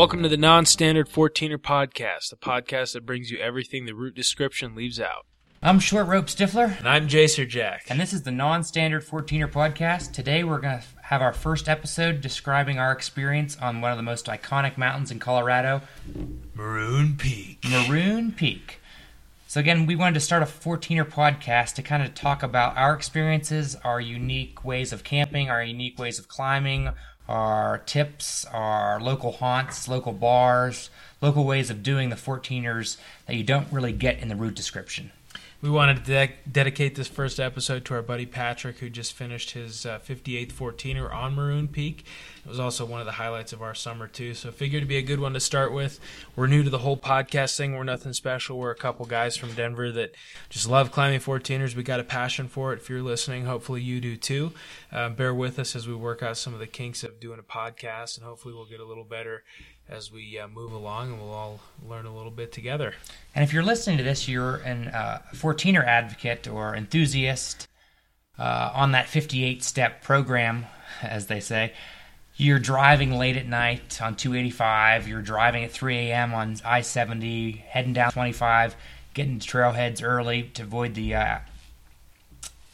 Welcome to the Non Standard 14er Podcast, a podcast that brings you everything the route description leaves out. I'm Short Rope Stiffler, And I'm Jacer Jack. and this is the non-standard 14er podcast. Today we're going to have our first episode describing our experience on one of the most iconic mountains in Colorado, Maroon Peak. Maroon Peak. So again, we wanted to start a 14er podcast to kind of talk about our experiences, our unique ways of camping, our unique ways of climbing, our tips, our local haunts, local bars, local ways of doing the 14ers that you don't really get in the route description. We wanted to de- dedicate this first episode to our buddy Patrick, who just finished his uh, 58th 14er on Maroon Peak. It was also one of the highlights of our summer, too. So, figured to be a good one to start with. We're new to the whole podcast thing. We're nothing special. We're a couple guys from Denver that just love climbing 14ers. We got a passion for it. If you're listening, hopefully you do too. Uh, bear with us as we work out some of the kinks of doing a podcast, and hopefully we'll get a little better as we uh, move along and we'll all learn a little bit together. And if you're listening to this, you're an uh, 14er advocate or enthusiast uh, on that 58 step program, as they say. You're driving late at night on 285. You're driving at 3 a.m. on I 70, heading down 25, getting to trailheads early to avoid the uh,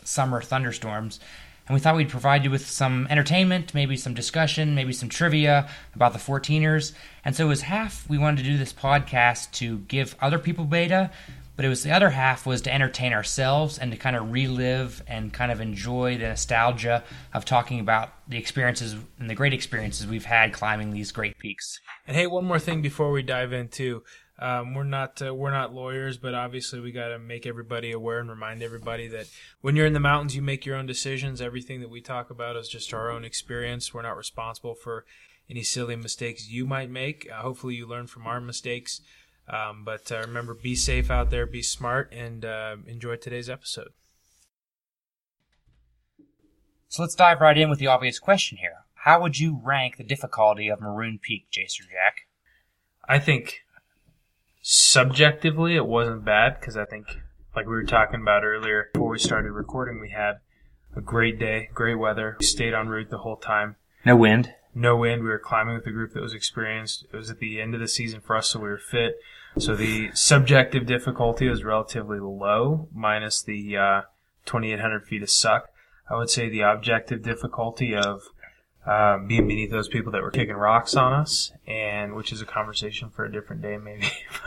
summer thunderstorms. And we thought we'd provide you with some entertainment, maybe some discussion, maybe some trivia about the 14ers. And so it was half we wanted to do this podcast to give other people beta, but it was the other half was to entertain ourselves and to kind of relive and kind of enjoy the nostalgia of talking about the experiences and the great experiences we've had climbing these great peaks. And hey, one more thing before we dive into. Um, we're not uh, we're not lawyers, but obviously we got to make everybody aware and remind everybody that when you're in the mountains, you make your own decisions. Everything that we talk about is just our own experience. We're not responsible for any silly mistakes you might make. Uh, hopefully, you learn from our mistakes. Um, but uh, remember, be safe out there, be smart, and uh, enjoy today's episode. So let's dive right in with the obvious question here. How would you rank the difficulty of Maroon Peak, Jacer Jack? I think subjectively it wasn't bad because I think, like we were talking about earlier before we started recording, we had a great day, great weather. We stayed en route the whole time. No wind. No wind. We were climbing with a group that was experienced. It was at the end of the season for us, so we were fit. So the subjective difficulty was relatively low, minus the uh, 2,800 feet of suck. I would say the objective difficulty of uh, being beneath those people that were kicking rocks on us, and which is a conversation for a different day, maybe.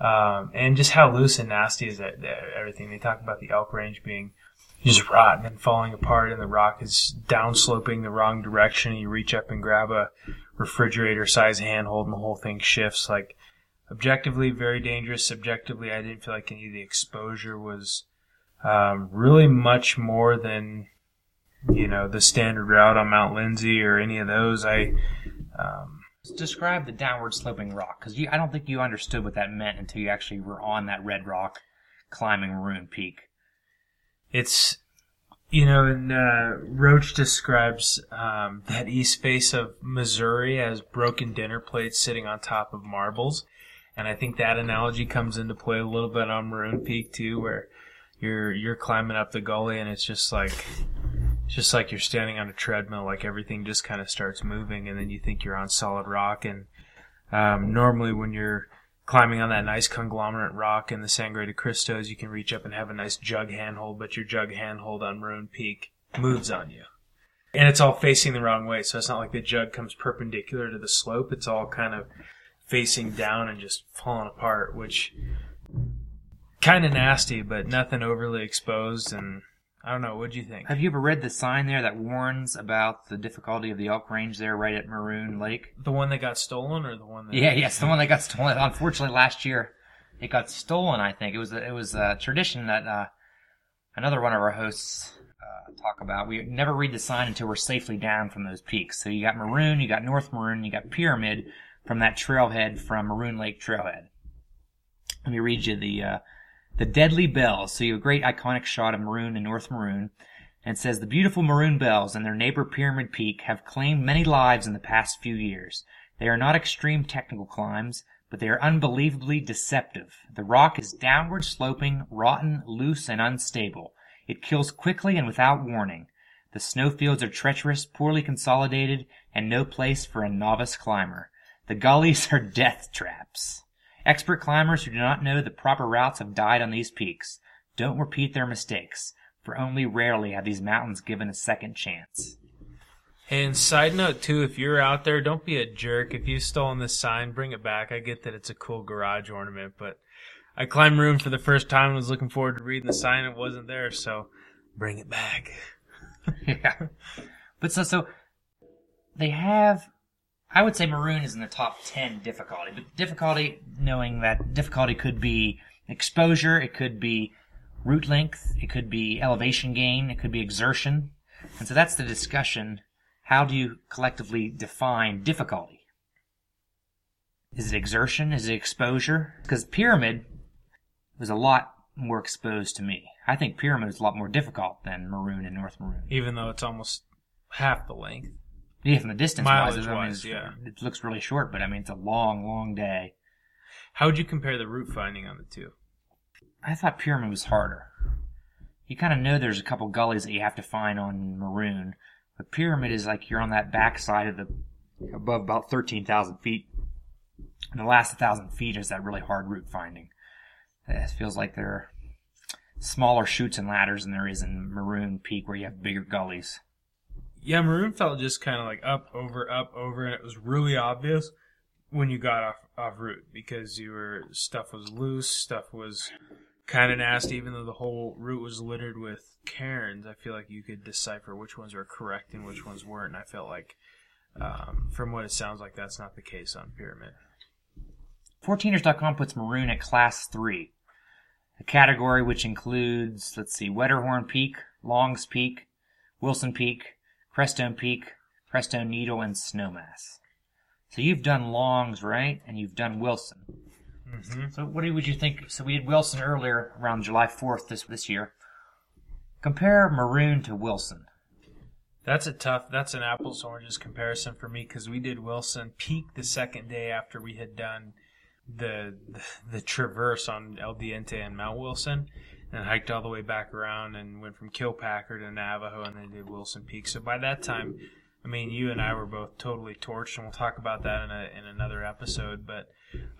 um, and just how loose and nasty is that, that everything. They talk about the elk range being just rotten and falling apart, and the rock is downsloping the wrong direction. And you reach up and grab a refrigerator size handhold, and the whole thing shifts. Like objectively, very dangerous. Subjectively, I didn't feel like any of the exposure was um, really much more than you know the standard route on Mount Lindsey or any of those. I um, Describe the downward sloping rock, because I don't think you understood what that meant until you actually were on that red rock climbing Maroon Peak. it's you know, and uh, Roach describes um, that east face of Missouri as broken dinner plates sitting on top of marbles, and I think that analogy comes into play a little bit on Maroon Peak too, where you're you're climbing up the gully and it's just like just like you're standing on a treadmill, like everything just kind of starts moving, and then you think you're on solid rock. And um, normally, when you're climbing on that nice conglomerate rock in the Sangre de Cristos, you can reach up and have a nice jug handhold, but your jug handhold on Maroon Peak moves on you. And it's all facing the wrong way, so it's not like the jug comes perpendicular to the slope. It's all kind of facing down and just falling apart, which kind of nasty, but nothing overly exposed. And I don't know. What'd you think? Have you ever read the sign there that warns about the difficulty of the elk range there right at Maroon Lake? The one that got stolen, or the one that? Yeah, yes, the one that got stolen. Unfortunately, last year it got stolen. I think it was a, it was a tradition that uh, another one of our hosts uh, talk about. We never read the sign until we're safely down from those peaks. So you got Maroon, you got North Maroon, you got Pyramid from that trailhead from Maroon Lake Trailhead. Let me read you the uh, the deadly bells. So you have a great iconic shot of Maroon and North Maroon. And says the beautiful Maroon bells and their neighbor Pyramid Peak have claimed many lives in the past few years. They are not extreme technical climbs, but they are unbelievably deceptive. The rock is downward sloping, rotten, loose, and unstable. It kills quickly and without warning. The snowfields are treacherous, poorly consolidated, and no place for a novice climber. The gullies are death traps. Expert climbers who do not know the proper routes have died on these peaks. Don't repeat their mistakes, for only rarely have these mountains given a second chance. And side note too, if you're out there, don't be a jerk. If you've stolen this sign, bring it back. I get that it's a cool garage ornament, but I climbed Maroon for the first time and was looking forward to reading the sign. It wasn't there, so bring it back. yeah. But so so they have I would say Maroon is in the top 10 difficulty. But difficulty knowing that difficulty could be exposure, it could be route length, it could be elevation gain, it could be exertion. And so that's the discussion. How do you collectively define difficulty? Is it exertion? Is it exposure? Because pyramid was a lot more exposed to me. I think pyramid is a lot more difficult than maroon and north maroon. Even though it's almost half the length. Yeah, from the distance wise, I mean, wise, yeah. it looks really short, but I mean, it's a long, long day. How would you compare the route finding on the two? I thought pyramid was harder. You kind of know there's a couple gullies that you have to find on maroon, but pyramid is like you're on that back side of the above about thirteen thousand feet, and the last thousand feet is that really hard route finding. It feels like there are smaller chutes and ladders than there is in maroon peak where you have bigger gullies. Yeah, Maroon felt just kind of like up, over, up, over, and it was really obvious when you got off off route because you were stuff was loose, stuff was kind of nasty. Even though the whole route was littered with cairns, I feel like you could decipher which ones were correct and which ones weren't. And I felt like, um, from what it sounds like, that's not the case on Pyramid. 14ers.com puts maroon at class 3, a category which includes, let's see, Wetterhorn Peak, Longs Peak, Wilson Peak, Crestone Peak, Crestone Needle, and Snowmass. So you've done Longs, right? And you've done Wilson. Mm-hmm. So what do- would you think? So we did Wilson earlier, around July 4th this, this year. Compare Maroon to Wilson. That's a tough. That's an apples oranges comparison for me because we did Wilson Peak the second day after we had done the the traverse on El Diente and Mount Wilson, and hiked all the way back around and went from Kilpacker to Navajo and then did Wilson Peak. So by that time, I mean you and I were both totally torched, and we'll talk about that in a in another episode. But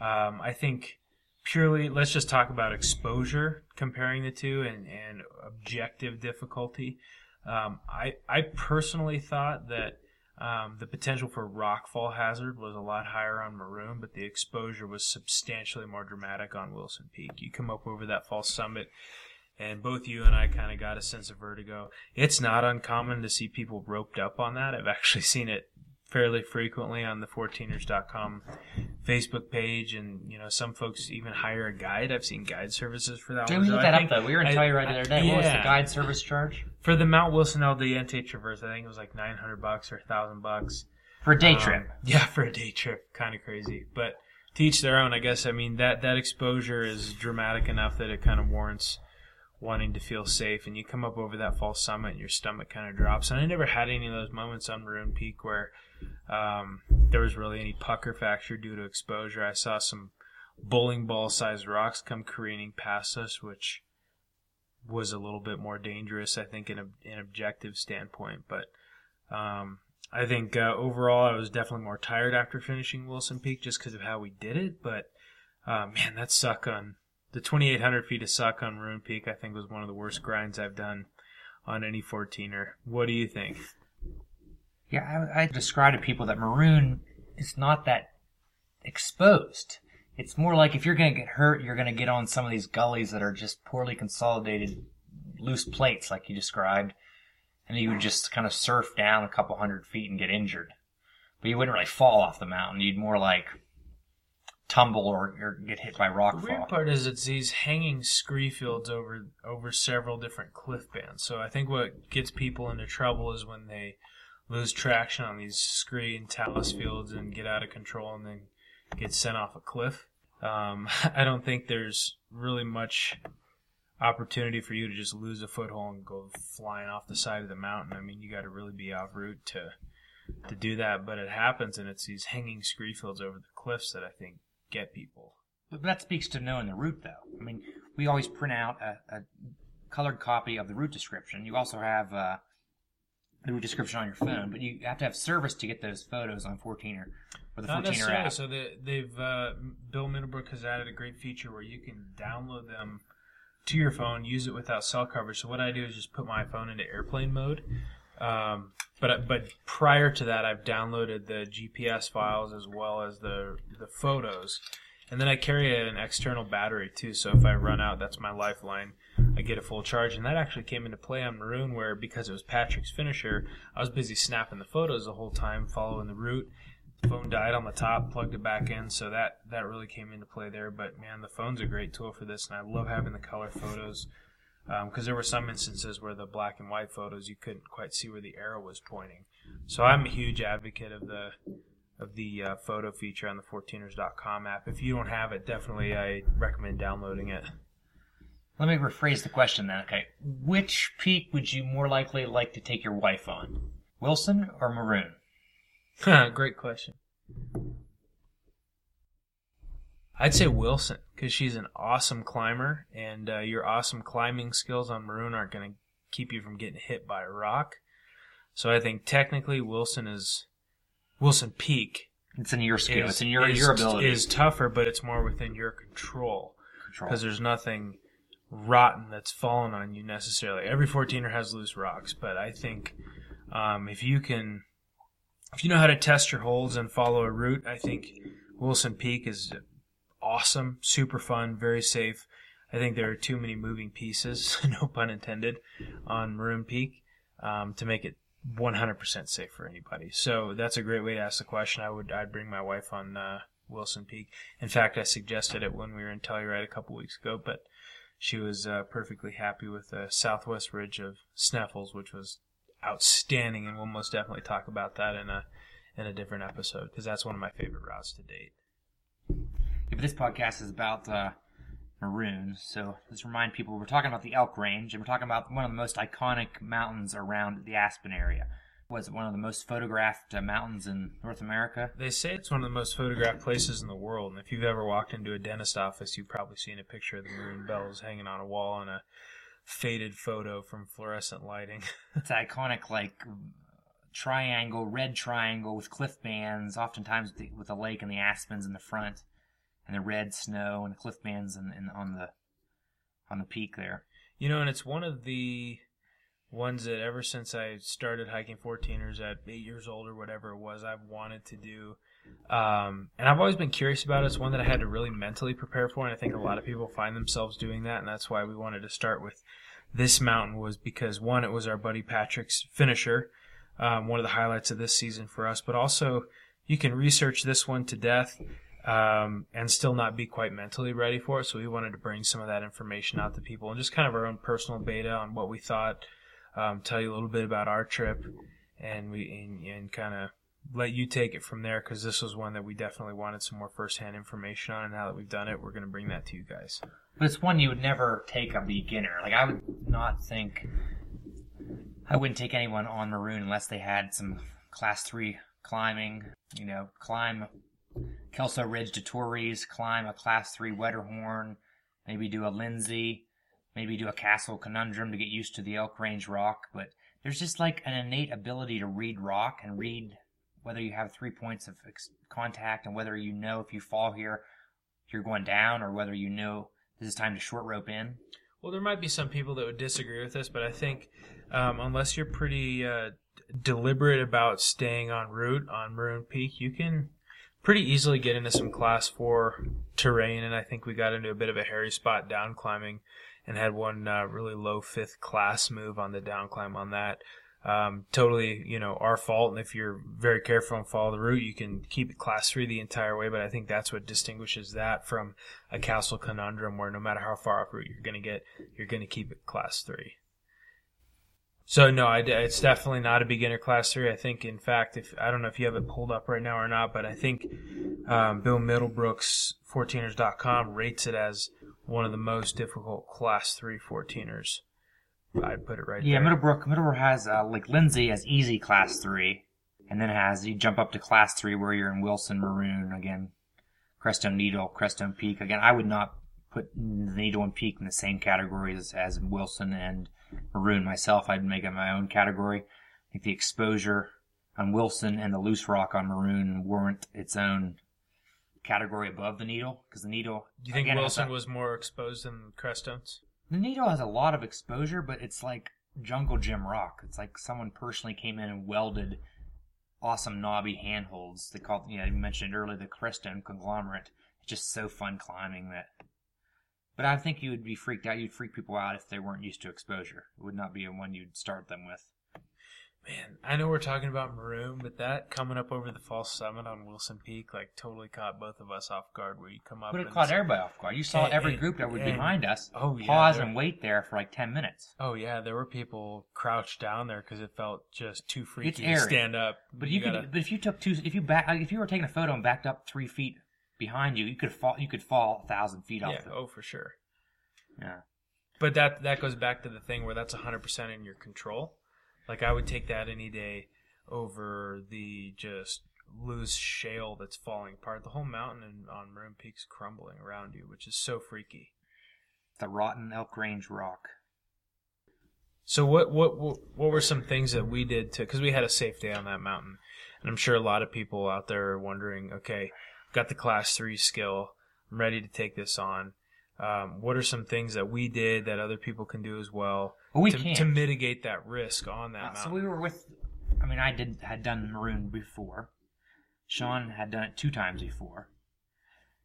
um, I think purely let's just talk about exposure comparing the two and, and objective difficulty. Um, I I personally thought that um, the potential for rockfall hazard was a lot higher on Maroon, but the exposure was substantially more dramatic on Wilson Peak. You come up over that false summit, and both you and I kind of got a sense of vertigo. It's not uncommon to see people roped up on that. I've actually seen it fairly frequently on the 14ers.com Facebook page, and you know some folks even hire a guide. I've seen guide services for that. Did one. we So that up think- though? We were in Telluride the other day. What was the yeah. guide service charge for the Mount Wilson El Diente Traverse, I think it was like nine hundred bucks or thousand bucks. for a day Um, trip? Yeah, for a day trip, kind of crazy. But to each their own, I guess. I mean that that exposure is dramatic enough that it kind of warrants wanting to feel safe. And you come up over that false summit, and your stomach kind of drops. And I never had any of those moments on Maroon Peak where um, there was really any pucker factor due to exposure. I saw some bowling ball sized rocks come careening past us, which was a little bit more dangerous, I think, in a, an objective standpoint. But um, I think uh, overall, I was definitely more tired after finishing Wilson Peak just because of how we did it. But uh, man, that suck on the 2,800 feet of suck on Maroon Peak, I think, was one of the worst grinds I've done on any 14er. What do you think? Yeah, I, I describe to people that maroon is not that exposed. It's more like if you're going to get hurt, you're going to get on some of these gullies that are just poorly consolidated, loose plates, like you described, and you would just kind of surf down a couple hundred feet and get injured. But you wouldn't really fall off the mountain. You'd more like tumble or, or get hit by The rock weird fall. part is it's these hanging scree fields over over several different cliff bands. So I think what gets people into trouble is when they lose traction on these scree and talus fields and get out of control and then get sent off a cliff. Um, I don't think there's really much opportunity for you to just lose a foothold and go flying off the side of the mountain. I mean, you got to really be off route to to do that, but it happens, and it's these hanging scree fields over the cliffs that I think get people. But that speaks to knowing the route, though. I mean, we always print out a, a colored copy of the route description. You also have uh, the route description on your phone, but you have to have service to get those photos on 14er. or the Not 14er necessarily. app? So they, they've uh, Bill Middlebrook has added a great feature where you can download them to your phone, use it without cell coverage. So what I do is just put my phone into airplane mode. Um, but but prior to that, I've downloaded the GPS files as well as the the photos, and then I carry an external battery too. So if I run out, that's my lifeline. I get a full charge, and that actually came into play on Maroon, where because it was Patrick's finisher, I was busy snapping the photos the whole time, following the route. Phone died on the top, plugged it back in, so that that really came into play there. But man, the phone's a great tool for this, and I love having the color photos because there were some instances where the black and white photos you couldn't quite see where the arrow was pointing. So I'm a huge advocate of the of the uh, photo feature on the 14ers.com app. If you don't have it, definitely I recommend downloading it. Let me rephrase the question then. Okay, which peak would you more likely like to take your wife on, Wilson or Maroon? Great question. I'd say Wilson because she's an awesome climber, and uh, your awesome climbing skills on Maroon aren't going to keep you from getting hit by a rock. So I think technically Wilson is Wilson Peak It's in your skill. is, it's in your is, your ability. is tougher, but it's more within your control control. because there's nothing rotten that's fallen on you necessarily. Every 14er has loose rocks, but I think um, if you can, if you know how to test your holds and follow a route, I think Wilson Peak is awesome, super fun, very safe. I think there are too many moving pieces, no pun intended, on Maroon Peak um, to make it 100% safe for anybody. So that's a great way to ask the question. I would I'd bring my wife on uh, Wilson Peak. In fact, I suggested it when we were in Telluride a couple weeks ago, but she was uh, perfectly happy with the southwest ridge of Sneffels, which was outstanding, and we'll most definitely talk about that in a in a different episode because that's one of my favorite routes to date. Yeah, but this podcast is about uh, maroon, so let's remind people we're talking about the Elk Range, and we're talking about one of the most iconic mountains around the Aspen area. Was it one of the most photographed uh, mountains in North America? They say it's one of the most photographed places in the world, and if you've ever walked into a dentist office, you've probably seen a picture of the maroon bells hanging on a wall and a faded photo from fluorescent lighting. It's iconic, like triangle, red triangle with cliff bands, oftentimes with the, with the lake and the aspens in the front, and the red snow and the cliff bands in, in, on the on the peak there. You know, and it's one of the ones that ever since I started hiking 14ers at eight years old or whatever it was, I've wanted to do. Um, and I've always been curious about it. It's one that I had to really mentally prepare for, and I think a lot of people find themselves doing that, and that's why we wanted to start with this mountain was because one, it was our buddy Patrick's finisher, um, one of the highlights of this season for us, but also you can research this one to death um, and still not be quite mentally ready for it. So we wanted to bring some of that information out to people and just kind of our own personal beta on what we thought, um, tell you a little bit about our trip, and we and, and kind of let you take it from there because this was one that we definitely wanted some more firsthand information on. And now that we've done it, we're going to bring that to you guys. But it's one you would never take a beginner. Like I would not think I wouldn't take anyone on Maroon unless they had some class three climbing. You know, climb Kelso Ridge to Torreys, climb a class three Wetterhorn, maybe do a Lindsey, maybe do a Castle Conundrum to get used to the Elk Range rock. But there's just like an innate ability to read rock and read whether you have three points of contact and whether you know if you fall here, you're going down, or whether you know this is time to short rope in. Well, there might be some people that would disagree with this, but I think um, unless you're pretty uh, deliberate about staying en route on Maroon Peak, you can pretty easily get into some class four terrain. And I think we got into a bit of a hairy spot down climbing and had one uh, really low fifth class move on the down climb on that. Um, totally, you know, our fault. And if you're very careful and follow the route, you can keep it class three the entire way. But I think that's what distinguishes that from a castle conundrum where no matter how far off route you're going to get, you're going to keep it class three. So no, I, it's definitely not a beginner class three. I think, in fact, if I don't know if you have it pulled up right now or not, but I think um, Bill Middlebrooks 14ers.com rates it as one of the most difficult class three 14ers. I'd put it right there. Yeah, there. Middlebrook Middlebrook has uh, like Lindsey as easy class three, and then it has you jump up to class three where you're in Wilson Maroon again, Crestone Needle, Crestone Peak again. I would not put Needle and Peak in the same category as, as Wilson and Maroon myself. I'd make it my own category. I think the exposure on Wilson and the loose rock on Maroon warrant its own category above the needle because the needle. Do you think again, Wilson a- was more exposed than Crestones? The needle has a lot of exposure, but it's like jungle gym rock. It's like someone personally came in and welded awesome knobby handholds. They called, you know, you mentioned earlier the Crestone conglomerate. It's just so fun climbing that. But I think you would be freaked out. You'd freak people out if they weren't used to exposure. It would not be a one you'd start them with. Man, I know we're talking about Maroon, but that coming up over the false summit on Wilson Peak, like, totally caught both of us off guard. Where you come up, But it caught everybody off guard. You saw And- every and- group that was and- behind us oh, yeah, pause and wait there for like 10 minutes. Oh yeah, there were people crouched down there because it felt just too freaky to stand up. But you, gotta- could, but if you took two, if you back, if you were taking a photo and backed up three feet behind you, you could fall, you could fall a thousand feet off. yeah, the, oh for sure. yeah. But that that goes back to the thing where that's 100% in your control. Like I would take that any day over the just loose shale that's falling apart. The whole mountain and on Maroon Peak's crumbling around you, which is so freaky. The rotten Elk Range rock. So what what what, what were some things that we did to because we had a safe day on that mountain, and I'm sure a lot of people out there are wondering, okay, got the class three skill, I'm ready to take this on. Um, what are some things that we did that other people can do as well Well, we to, can't. to mitigate that risk on that Uh, mountain? so we were with. I mean, I did had done maroon before. Sean had done it two times before,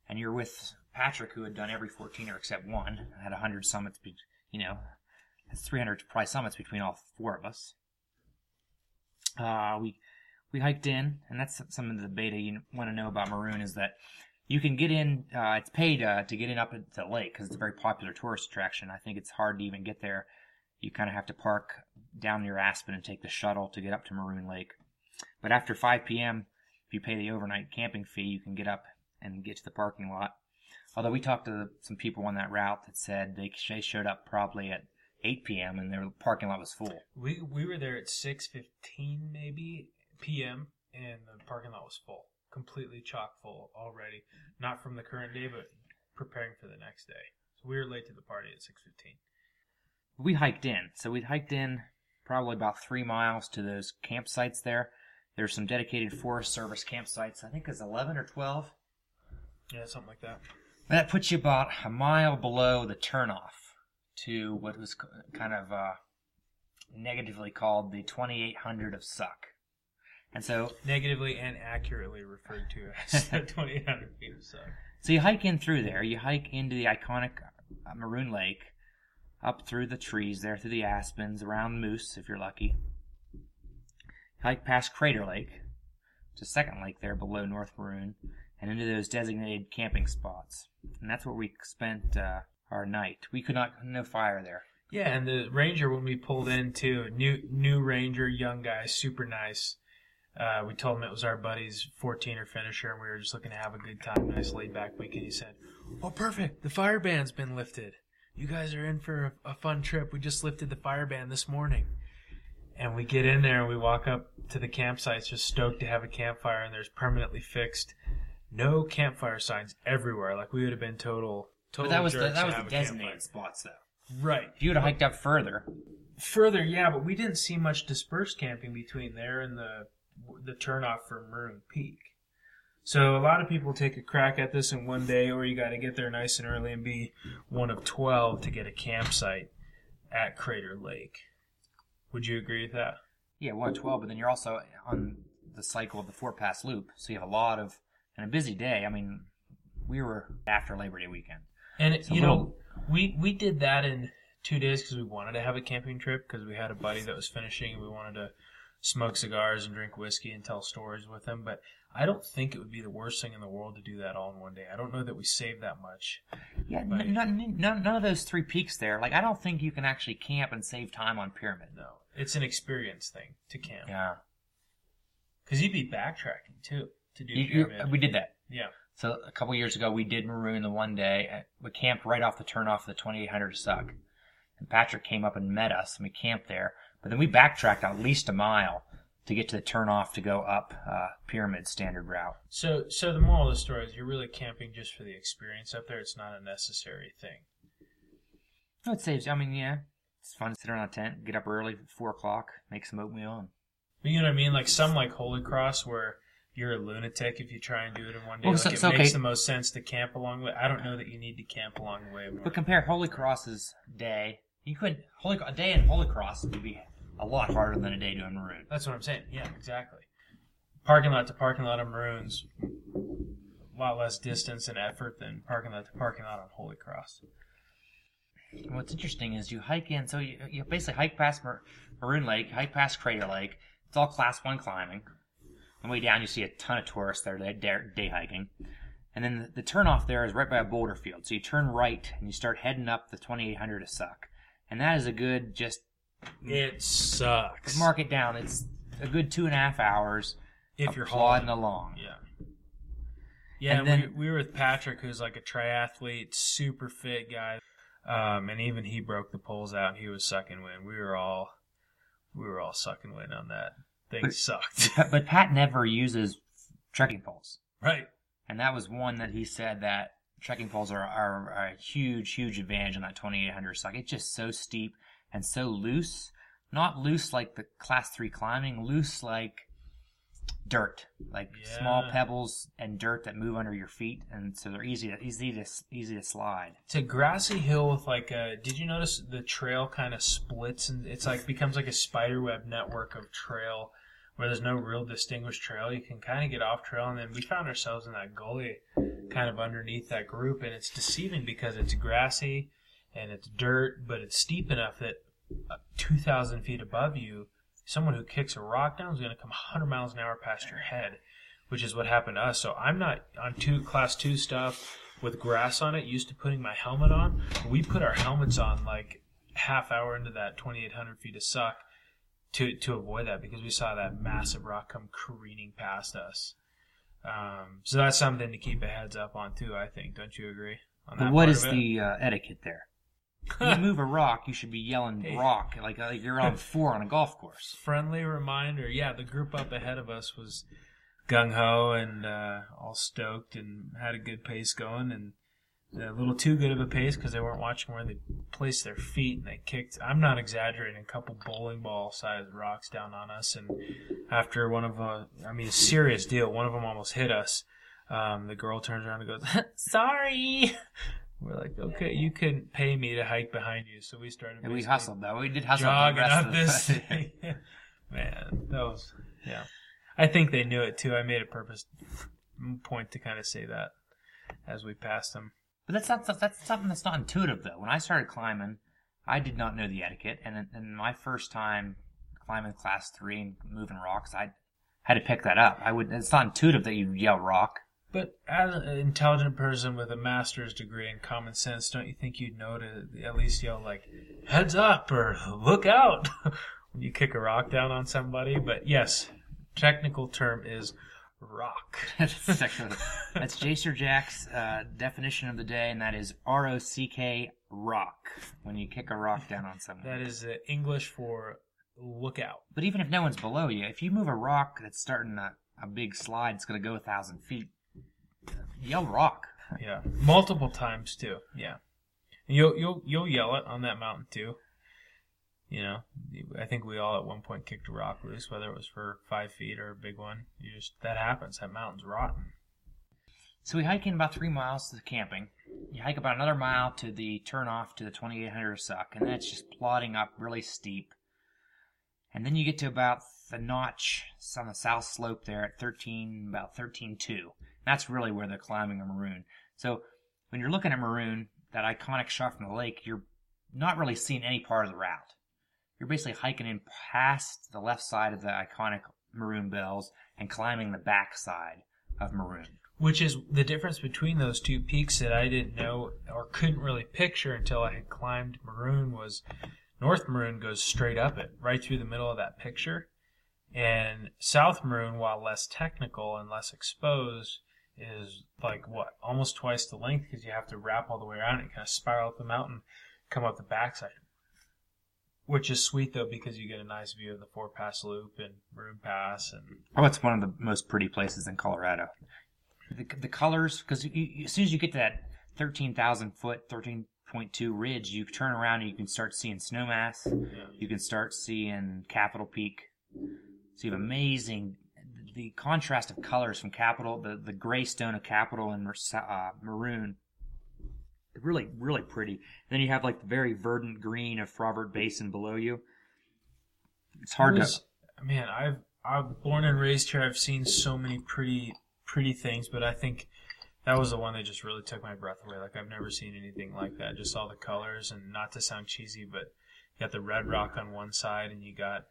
and you're with Patrick, who had done every 14er except one, and had 100 summits. Be, you know, that's 300 probably summits between all four of us. Uh, we we hiked in, and that's some of the beta you want to know about Maroon is that you can get in. Uh, it's paid uh, to get in up into the lake because it's a very popular tourist attraction. I think it's hard to even get there. You kind of have to park down near Aspen and take the shuttle to get up to Maroon Lake. But after 5 p.m., if you pay the overnight camping fee, you can get up and get to the parking lot. Although we talked to some people on that route that said they they showed up probably at 8 p.m. and their parking lot was full. We we were there at six fifteen maybe p.m. and the parking lot was full, completely chock full already. Not from the current day, but preparing for the next day. So we were late to the party at six fifteen. we hiked in. So we hiked in probably about three miles to those campsites there. There's some dedicated Forest Service campsites. I think it's 11 or 12. Yeah, something like that. That puts you about a mile below the turnoff to what was kind of uh, negatively called the 2800 of Suck. And so, Negatively and accurately referred to as the twenty eight hundred feet of so you hike in through there. You hike into the iconic uh, Maroon Lake, up through the trees there, through the aspens, around Moose if you're lucky. Hike past Crater Lake, to second lake there below North Maroon, and into those designated camping spots. And that's where we spent uh, our night. We could not, no fire there. Yeah, and the ranger when we pulled into new new ranger, young guy, super nice. Uh, we told him it was our buddy's 14er finisher, and we were just looking to have a good time, nice laid back weekend. He said, "Oh, perfect! The fire ban's been lifted. You guys are in for a, a fun trip. We just lifted the fire ban this morning." And we get in there and we walk up to the campsites, just stoked to have a campfire, and there's permanently fixed, no campfire signs everywhere. Like we would have been total. total But that was the, that was the campfire. designated spots though. Right. If you would have hiked up further, Further, yeah, but we didn't see much dispersed camping between there and the the turnoff for Maroon Peak. So a lot of people take a crack at this in one day, or you got to get there nice and early and be one of twelve to get a campsite at Crater Lake. Would you agree with that? yeah, one of twelve, But then you're also on the cycle of the four pass loop, so you have a lot of and a busy day. I mean, we were after Labor Day weekend. And it, you little- know, we we did that in two days because we wanted to have a camping trip because we had a buddy that was finishing and we wanted to smoke cigars and drink whiskey and tell stories with him. But I don't think it would be the worst thing in the world to do that all in one day. I don't know that we save that much. Yeah, Right. n- none, none, none of those three peaks there. Like, I don't think you can actually camp and save time on Pyramid. No, it's an experience thing to camp Yeah, because you'd be backtracking too to do You- pyramid. we did that. yeah, So a couple years ago, we did Maroon the one day. We camped right off the turnoff of the 2800 Suck. And Patrick came up and met us, and we camped there. But then we backtracked at least a mile to get to the turnoff to go up uh, Pyramid standard route. so so the moral of the story is you're really camping just for the experience up there. It's not a necessary thing. No, it saves. I mean, yeah, it's fun to sit around a tent, get up early at four o'clock, make some oatmeal, and But you know what I mean? Like some like Holy Cross where you're a lunatic if you try and do it in one day. Well, like so- it so, makes okay. the most sense to camp along the way. I don't know that you need to camp along the way. But compare Holy Cross's day. You could Holy a day in Holy Cross would be a lot harder than a day doing Maroon. That's what I'm saying. Yeah, exactly. Parking lot to parking lot on Maroons, a lot less distance and effort than parking lot to parking lot on Holy Cross. What's interesting is you hike in, so you, you basically hike past Mar- Maroon Lake, hike past Crater Lake. It's all class one climbing. On the way down, you see a ton of tourists there day hiking. And then the, the turnoff there is right by a boulder field. So you turn right and you start heading up the 2800 to Suck. And that is a good, just It sucks. mark it down. It's a good two and a half hours if you're plodding hauling. along. Yeah. Yeah, And then- we, we were with Patrick, who's like a triathlete, super fit guy, um, and even he broke the poles out. and He was sucking wind. We were all, we were all sucking wind on that. Thing But- sucked. But Pat never uses trekking poles. right. And that was one that he said that trekking poles are, are, are a huge, huge advantage on that 2800 suck. It's just so steep and so loose. Not loose like the class three climbing, loose like dirt, like Yeah. small pebbles and dirt that move under your feet, and so they're easy to easy to easy to slide. It's a grassy hill with like a. Did you notice the trail kind of splits and it's like becomes like a spider web network of trail where there's no real distinguished trail. You can kind of get off trail, and then we found ourselves in that gully, kind of underneath that group, and it's deceiving because it's grassy and it's dirt, but it's steep enough that uh, two thousand feet above you, someone who kicks a rock down is going to come 100 miles an hour past your head, which is what happened to us. So I'm not on two class two stuff with grass on it. Used to putting my helmet on. We put our helmets on like half hour into that 2,800 feet of suck to to avoid that because we saw that massive rock come careening past us. Um, so that's something to keep a heads up on too. I think. Don't you agree? On But what is the uh, etiquette there? you move a rock, you should be yelling Hey. rock like, like you're on four on a golf course. friendly reminder. Yeah, the group up ahead of us was gung ho and uh, all stoked and had a good pace going and a little too good of a pace because they weren't watching where they placed their feet and they kicked. I'm not exaggerating. A couple bowling ball sized rocks down on us and after one of uh, I mean, a serious deal. One of them almost hit us. Um, the girl turns around and goes, "Sorry." We're like, "Okay, you couldn't pay me to hike behind you," so we started. And we hustled though. We did hustle the jogging rest up this thing. Man, that was yeah. I think they knew it too. I made a purpose point to kind of say that as we passed them. But that's not that's something that's not intuitive though. When I started climbing, I did not know the etiquette, and in my first time climbing class three and moving rocks, I had to pick that up. I would. It's not intuitive that you yell rock. But as an intelligent person with a master's degree in common sense, don't you think you'd know to at least yell like "heads up" or "look out" when you kick a rock down on somebody? But yes, technical term is rock. that's actually- that's Jacer Jack's uh, definition of the day, and that is R O C K rock. When you kick a rock down on someone. That is uh, English for look out. But even if no one's below you, if you move a rock that's starting a, a big slide, it's going to go a thousand feet. Yell rock. Yeah, multiple times too. Yeah, and you'll you'll you'll yell it on that mountain too. You know, I think we all at one point kicked a rock loose, whether it was for five feet or a big one. You just that happens. That mountain's rotten. So we hike in about three miles to the camping. You hike about another mile to the turnoff to the 2800 suck, and that's just plodding up really steep. And then you get to about the notch on the south slope there at 13, about 13.2. That's really where they're climbing a maroon. So when you're looking at maroon, that iconic shot from the lake, you're not really seeing any part of the route. You're basically hiking in past the left side of the iconic maroon bells and climbing the back side of maroon. Which is the difference between those two peaks that I didn't know or couldn't really picture until I had climbed Maroon was North Maroon goes straight up it, right through the middle of that picture. And South Maroon, while less technical and less exposed, is like what? Almost twice the length because you have to wrap all the way around it, kind of spiral up the mountain, come up the backside. Which is sweet though because you get a nice view of the Four Pass Loop and Maroon Pass and Oh, it's one of the most pretty places in Colorado. The, the colors, because as soon as you get to that 13,000 foot, 13.2 ridge, you turn around and you can start seeing Snowmass. yeah. You can start seeing Capitol Peak. So you have amazing the contrast of colors from Capitol, the the gray stone of Capitol and uh, maroon. Really, really pretty. Then you have like the very verdant green of Fravert Basin below you. It's hard was, to. Man, I've I've born and raised here. I've seen so many pretty pretty things, but I think that was the one that just really took my breath away. Like I've never seen anything like that. Just all the colors, and not to sound cheesy, but you got the red rock on one side, and you got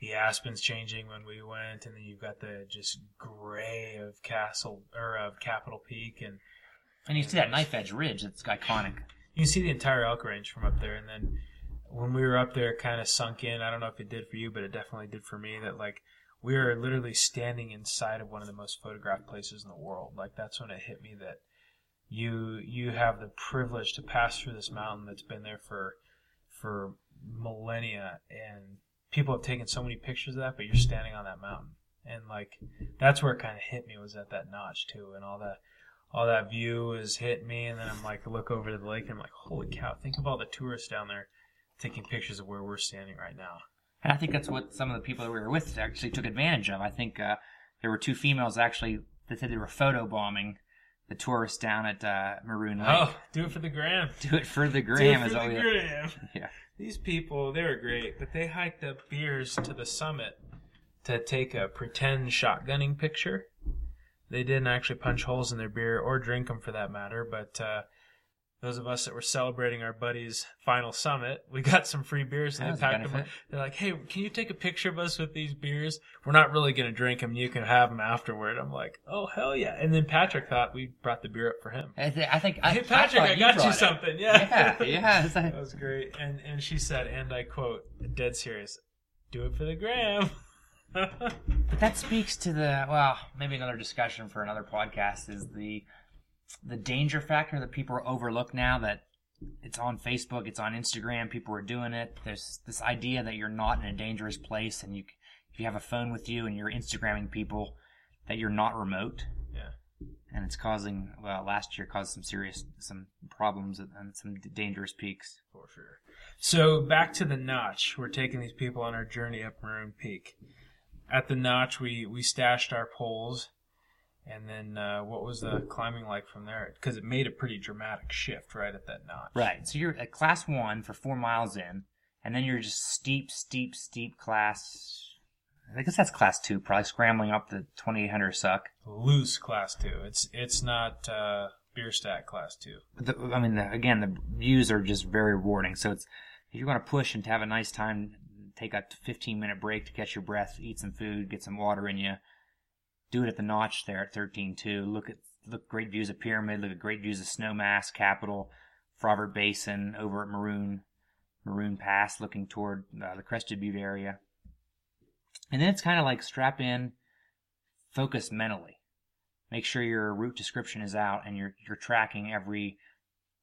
the aspens changing when we went, and then you've got the just gray of Castle or of Capitol Peak, and and you see that knife edge ridge. that's iconic. You can see the entire elk range from up there, and then when we were up there, it kind of sunk in. I don't know if it did for you, but it definitely did for me. That like we are literally standing inside of one of the most photographed places in the world. Like that's when it hit me that you you have the privilege to pass through this mountain that's been there for for millennia and people have taken so many pictures of that but you're standing on that mountain and like that's where it kind of hit me was at that notch too and all that all that view is hitting me and then i'm like look over to the lake and i'm like holy cow think of all the tourists down there taking pictures of where we're standing right now and I think that's what some of the people that we were with actually took advantage of. I think uh, there were two females actually that said they were photo bombing the tourists down at uh, Maroon Lake. Oh, do it for the gram. Do it for the gram. Do it for the gram. Yeah. These people, they were great, but they hiked up beers to the summit to take a pretend shotgunning picture. They didn't actually punch holes in their beer or drink them for that matter, but uh, those of us that were celebrating our buddy's final summit, we got some free beers and they packed them. They're like, "Hey, can you take a picture of us with these beers? We're not really going to drink them. You can have them afterward." I'm like, "Oh hell yeah!" And then Patrick thought we brought the beer up for him. I, th- I think, hey Patrick, I, I got you it. something. Yeah, yeah, yeah. that was great. And and she said, and I quote, dead serious, "Do it for the gram." but that speaks to the well, maybe another discussion for another podcast is the the danger factor that people overlook now that it's on Facebook, it's on Instagram, people are doing it. There's this idea that you're not in a dangerous place and you if you have a phone with you and you're Instagramming people that you're not remote. Yeah. And it's causing well, last year caused some serious some problems and some dangerous peaks. For sure. So back to the notch. We're taking these people on our journey up Maroon Peak. At the notch, we we stashed our poles and then uh, what was the climbing like from there? Because it made a pretty dramatic shift right at that notch. Right. So you're at class one for four miles in, and then you're just steep, steep, steep class. I guess that's class two, probably scrambling up the 2800 suck. Loose class two. It's it's not uh, stack class two. The, I mean, the, again, the views are just very rewarding. So it's if you're going to push and to have a nice time, take a 15 minute break to catch your breath, eat some food, get some water in you do it at the notch there at 13.2. Look at look great views of Pyramid. Look at great views of Snowmass, Capitol, Fravert Basin over at Maroon Maroon Pass, looking toward uh, the Crested Butte area. And then it's kind of like strap in, focus mentally. Make sure your route description is out and you're you're tracking every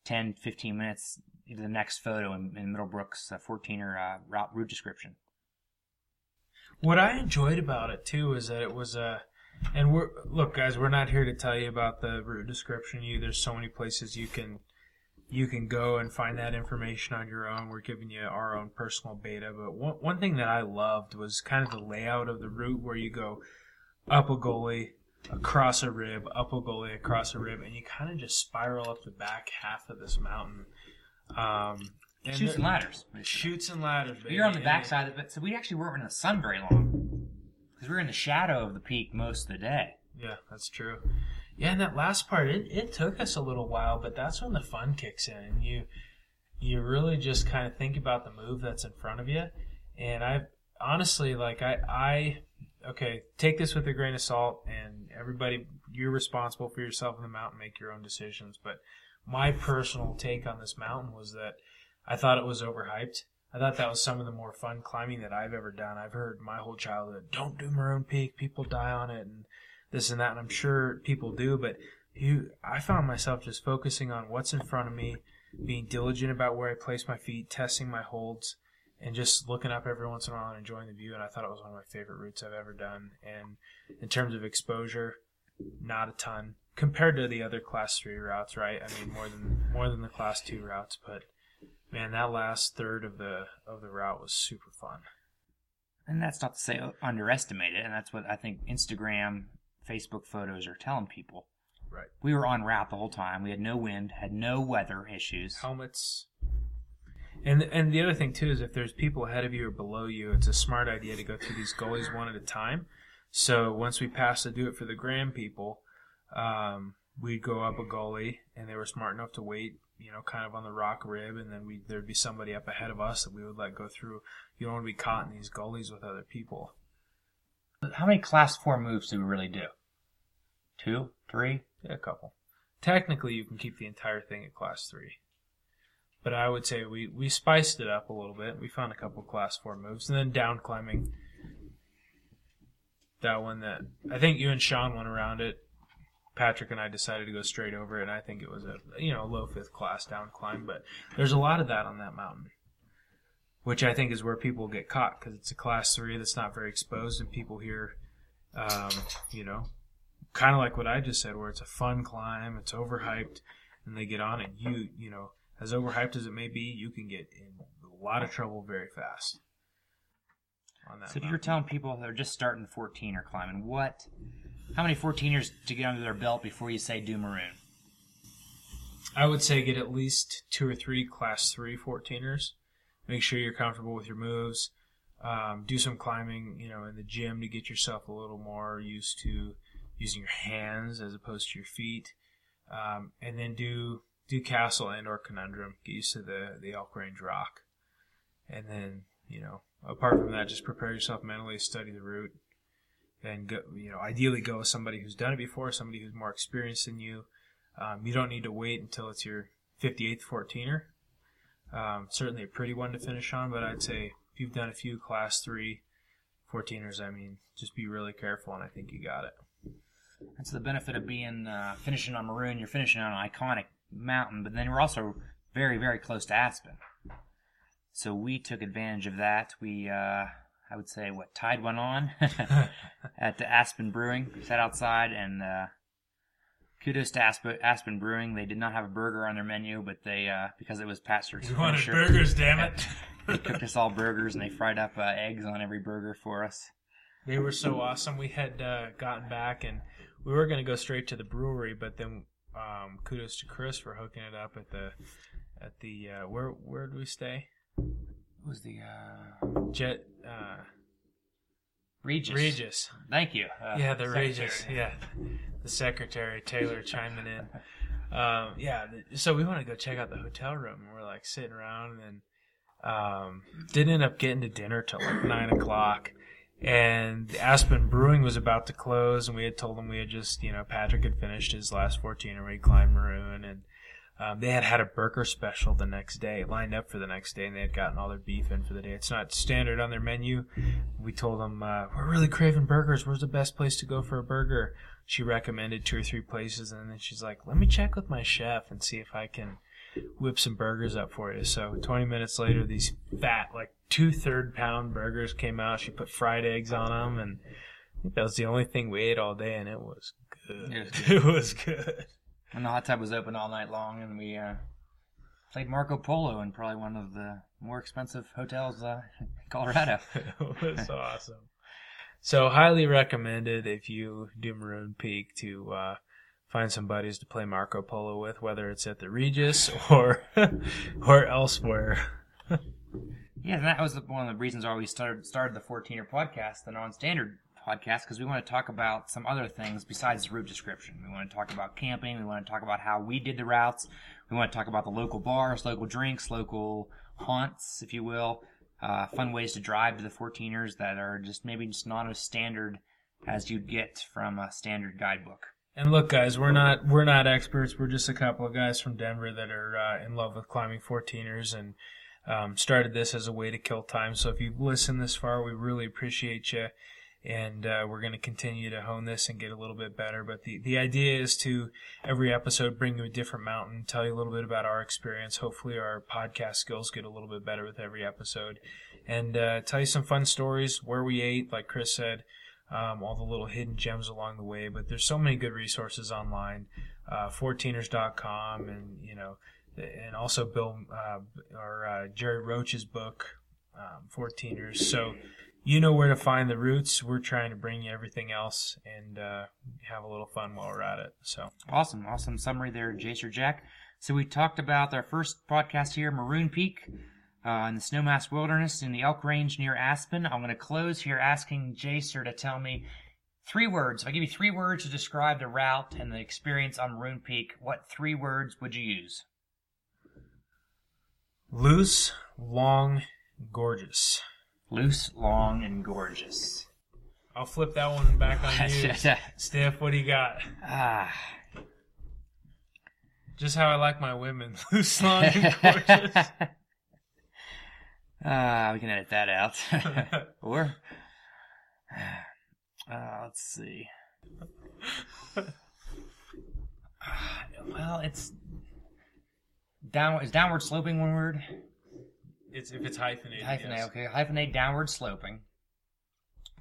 10, 15 minutes the next photo in, in Middlebrooks uh, 14er uh, route route description. What I enjoyed about it too is that it was a and we're look, guys. We're not here to tell you about the route description. You, there's so many places you can you can go and find that information on your own. We're giving you our own personal beta. But one one thing that I loved was kind of the layout of the route, where you go up a gully, across a rib, up a gully, across a rib, and you kind of just spiral up the back half of this mountain. Um, and Chutes and ladders. Chutes and ladders. Baby. You're on the backside of it, so we actually weren't in the sun very long because we were in the shadow of the peak most of the day. Yeah, that's true. Yeah, and that last part, it, it took us a little while, but that's when the fun kicks in, and you you really just kind of think about the move that's in front of you. And I honestly, like, I I okay, take this with a grain of salt, and everybody, you're responsible for yourself in the mountain, make your own decisions. But my personal take on this mountain was that I thought it was overhyped. I thought that was some of the more fun climbing that I've ever done. I've heard my whole childhood, don't do Maroon Peak, people die on it, and this and that, and I'm sure people do, but you, I found myself just focusing on what's in front of me, being diligent about where I place my feet, testing my holds, and just looking up every once in a while and enjoying the view. And I thought it was one of my favorite routes I've ever done. And in terms of exposure, not a ton compared to the other class three routes, right? I mean, more than more than the class two routes, but man, that last third of the of the route was super fun. And that's not to say underestimate it, and that's what I think Instagram, Facebook photos are telling people. Right. We were on route the whole time. We had no wind, had no weather issues. helmets. And and the other thing too is if there's people ahead of you or below you, it's a smart idea to go through these gullies one at a time. So once we passed the do it for the gram people, um, we'd go up a gully, and they were smart enough to wait, you know, kind of on the rock rib, and then we there'd be somebody up ahead of us that we would let go through. You don't want to be caught in these gullies with other people. How many class four moves do we really do? Two, three? Yeah, a couple. Technically, you can keep the entire thing at class three. But I would say we, we spiced it up a little bit. We found a couple class four moves, and then down climbing. That one that I think you and Sean went around it. Patrick and I decided to go straight over it. And I think it was a you know low fifth class down climb, but there's a lot of that on that mountain, which I think is where people get caught because it's a class three that's not very exposed, and people hear, um, you know, kind of like what I just said, where it's a fun climb, it's overhyped, and they get on it. You, you know, as overhyped as it may be, you can get in a lot of trouble very fast. On that So if you're telling people that are just starting 14 or climbing, what, how many 14ers to get under their belt before you say do maroon? I would say get at least two or three class three 14ers. Make sure you're comfortable with your moves. Um, do some climbing, you know, in the gym to get yourself a little more used to using your hands as opposed to your feet. Um, and then do do castle and or conundrum. Get used to the the elk range rock. And then you know, apart from that, just prepare yourself mentally, study the route, and go. You know, ideally go with somebody who's done it before, somebody who's more experienced than you. Um, you don't need to wait until it's your 58th 14er. Um, certainly a pretty one to finish on, but I'd say if you've done a few class three 14ers, I mean, just be really careful, and I think you got it. That's the benefit of being uh, finishing on maroon. You're finishing on an iconic mountain, but then we're also very, very close to Aspen. So we took advantage of that. We, uh, I would say, what tide went on at the Aspen Brewing. We Sat outside and uh, kudos to Aspen, Aspen Brewing. They did not have a burger on their menu, but they uh, because it was Pastor's. We wanted finisher, burgers, damn it! They cooked us all burgers and they fried up uh, eggs on every burger for us. They were so awesome. We had uh, gotten back and we were going to go straight to the brewery, but then um, kudos to Chris for hooking it up at the at the uh, where where did we stay? Was the uh, Jet uh, Regis. Regis. Thank you. Uh, yeah, the secretary. Regis. Yeah, the secretary Taylor chiming in. Um, yeah, so we want to go check out the hotel room, and we're like sitting around, and um, didn't end up getting to dinner till like nine o'clock. And Aspen Brewing was about to close, and we had told them we had just, you know, Patrick had finished his last 14 and we climbed Maroon, and um, they had had a burger special the next day, lined up for the next day, and they had gotten all their beef in for the day. It's not standard on their menu. We told them, uh, we're really craving burgers. Where's the best place to go for a burger? She recommended two or three places, and then she's like, let me check with my chef and see if I can whip some burgers up for you. So 20 minutes later, these fat, like two third pound burgers came out. She put fried eggs on them, and I think that was the only thing we ate all day, and it was good. It was It was good. And the hot tub was open all night long, and we uh, played Marco Polo in probably one of the more expensive hotels uh, in Colorado. it was awesome. So highly recommended if you do Maroon Peak to uh, find some buddies to play Marco Polo with, whether it's at the Regis or or elsewhere. Yeah, and that was one of the reasons why we started started the 14er podcast, the non-standard podcast, because we want to talk about some other things besides route description. We want to talk about camping. We want to talk about how we did the routes. We want to talk about the local bars, local drinks, local haunts, if you will. Uh, fun ways to drive to the 14ers that are just maybe just not as standard as you'd get from a standard guidebook. And look, guys, we're not we're not experts. We're just a couple of guys from Denver that are uh, in love with climbing 14ers and um, started this as a way to kill time. So if you've listened this far, we really appreciate you. And uh, we're going to continue to hone this and get a little bit better. But the, the idea is to every episode bring you a different mountain, tell you a little bit about our experience. Hopefully, our podcast skills get a little bit better with every episode, and uh, tell you some fun stories where we ate, like Chris said, um, all the little hidden gems along the way. But there's so many good resources online, uh, 14ers.com, and you know, and also Bill uh, or uh, Gerry Roach's book, um, 14ers. So you know where to find the routes. We're trying to bring you everything else and uh, have a little fun while we're at it. So Awesome, awesome summary there, Jacer Jack. So we talked about our first podcast here, Maroon Peak, uh, in the Snowmass Wilderness in the Elk Range near Aspen. I'm going to close here asking Jacer to tell me three words. If I give you three words to describe the route and the experience on Maroon Peak, what three words would you use? loose, long, gorgeous. Loose, long, and gorgeous. I'll flip that one back on you, Steph. What do you got? ah, Just how I like my women, loose, long, and gorgeous. Ah, we can edit that out. or, uh, let's see. Ah, well, it's down. Is downward sloping one word? It's if it's hyphenated. Hyphenate. yes. Okay, hyphenate downward sloping.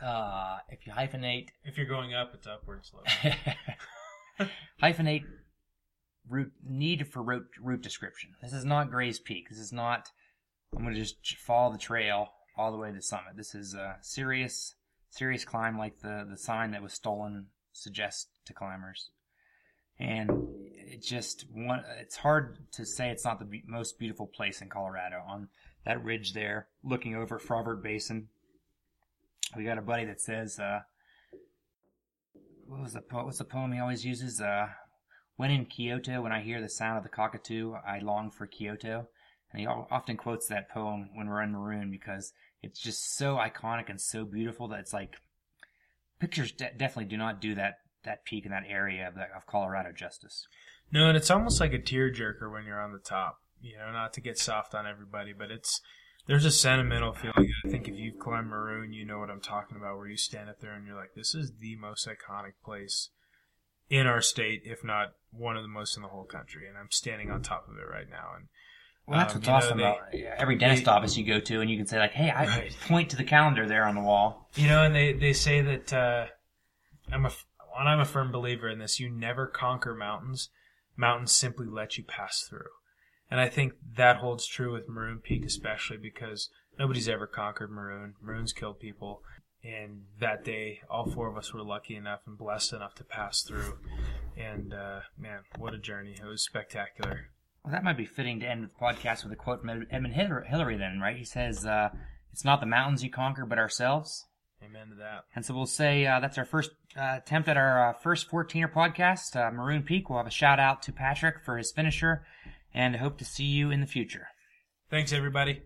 Uh, if you hyphenate, If you're going up, it's upward sloping. hyphenate route need for route route description. This is not Gray's Peak. This is not. I'm going to just follow the trail all the way to the summit. This is a serious, serious climb, like the the sign that was stolen suggests to climbers. And it just one. It's hard to say it's not the be- most beautiful place in Colorado. On that ridge there, looking over Fravert Basin, we got a buddy that says. Uh, what was the po- what's the poem he always uses? Uh, when in Kyoto, when I hear the sound of the cockatoo, I long for Kyoto. And he often quotes that poem when we're in Maroon because it's just so iconic and so beautiful that it's like pictures de- definitely do not do that that peak in that area of, the, of Colorado justice. No, and it's almost like a tearjerker when you're on the top. You know, not to get soft on everybody, but it's there's a sentimental feeling. I think if you've climbed Maroon, you know what I'm talking about. Where you stand up there and you're like, "This is the most iconic place in our state, if not one of the most in the whole country." And I'm standing on top of it right now. And Well, that's Um, what's know, awesome they- about yeah, every dentist they- office you go to, and you can say like, "Hey, I Right. point to the calendar there on the wall." You know, and they, they say that uh, I'm a and I'm a firm believer in this. You never conquer mountains; mountains simply let you pass through. And I think that holds true with Maroon Peak, especially because nobody's ever conquered Maroon. Maroon's killed people, and that day, all four of us were lucky enough and blessed enough to pass through. And uh, man, what a journey! It was spectacular. Well, that might be fitting to end the podcast with a quote from Edmund Hillary, then, right? He says, uh, "It's not the mountains you conquer, but ourselves." Amen to that. And so we'll say uh, that's our first uh, attempt at our uh, first 14er podcast, uh, Maroon Peak. We'll have a shout out to Patrick for his finisher, and hope to see you in the future. Thanks, everybody.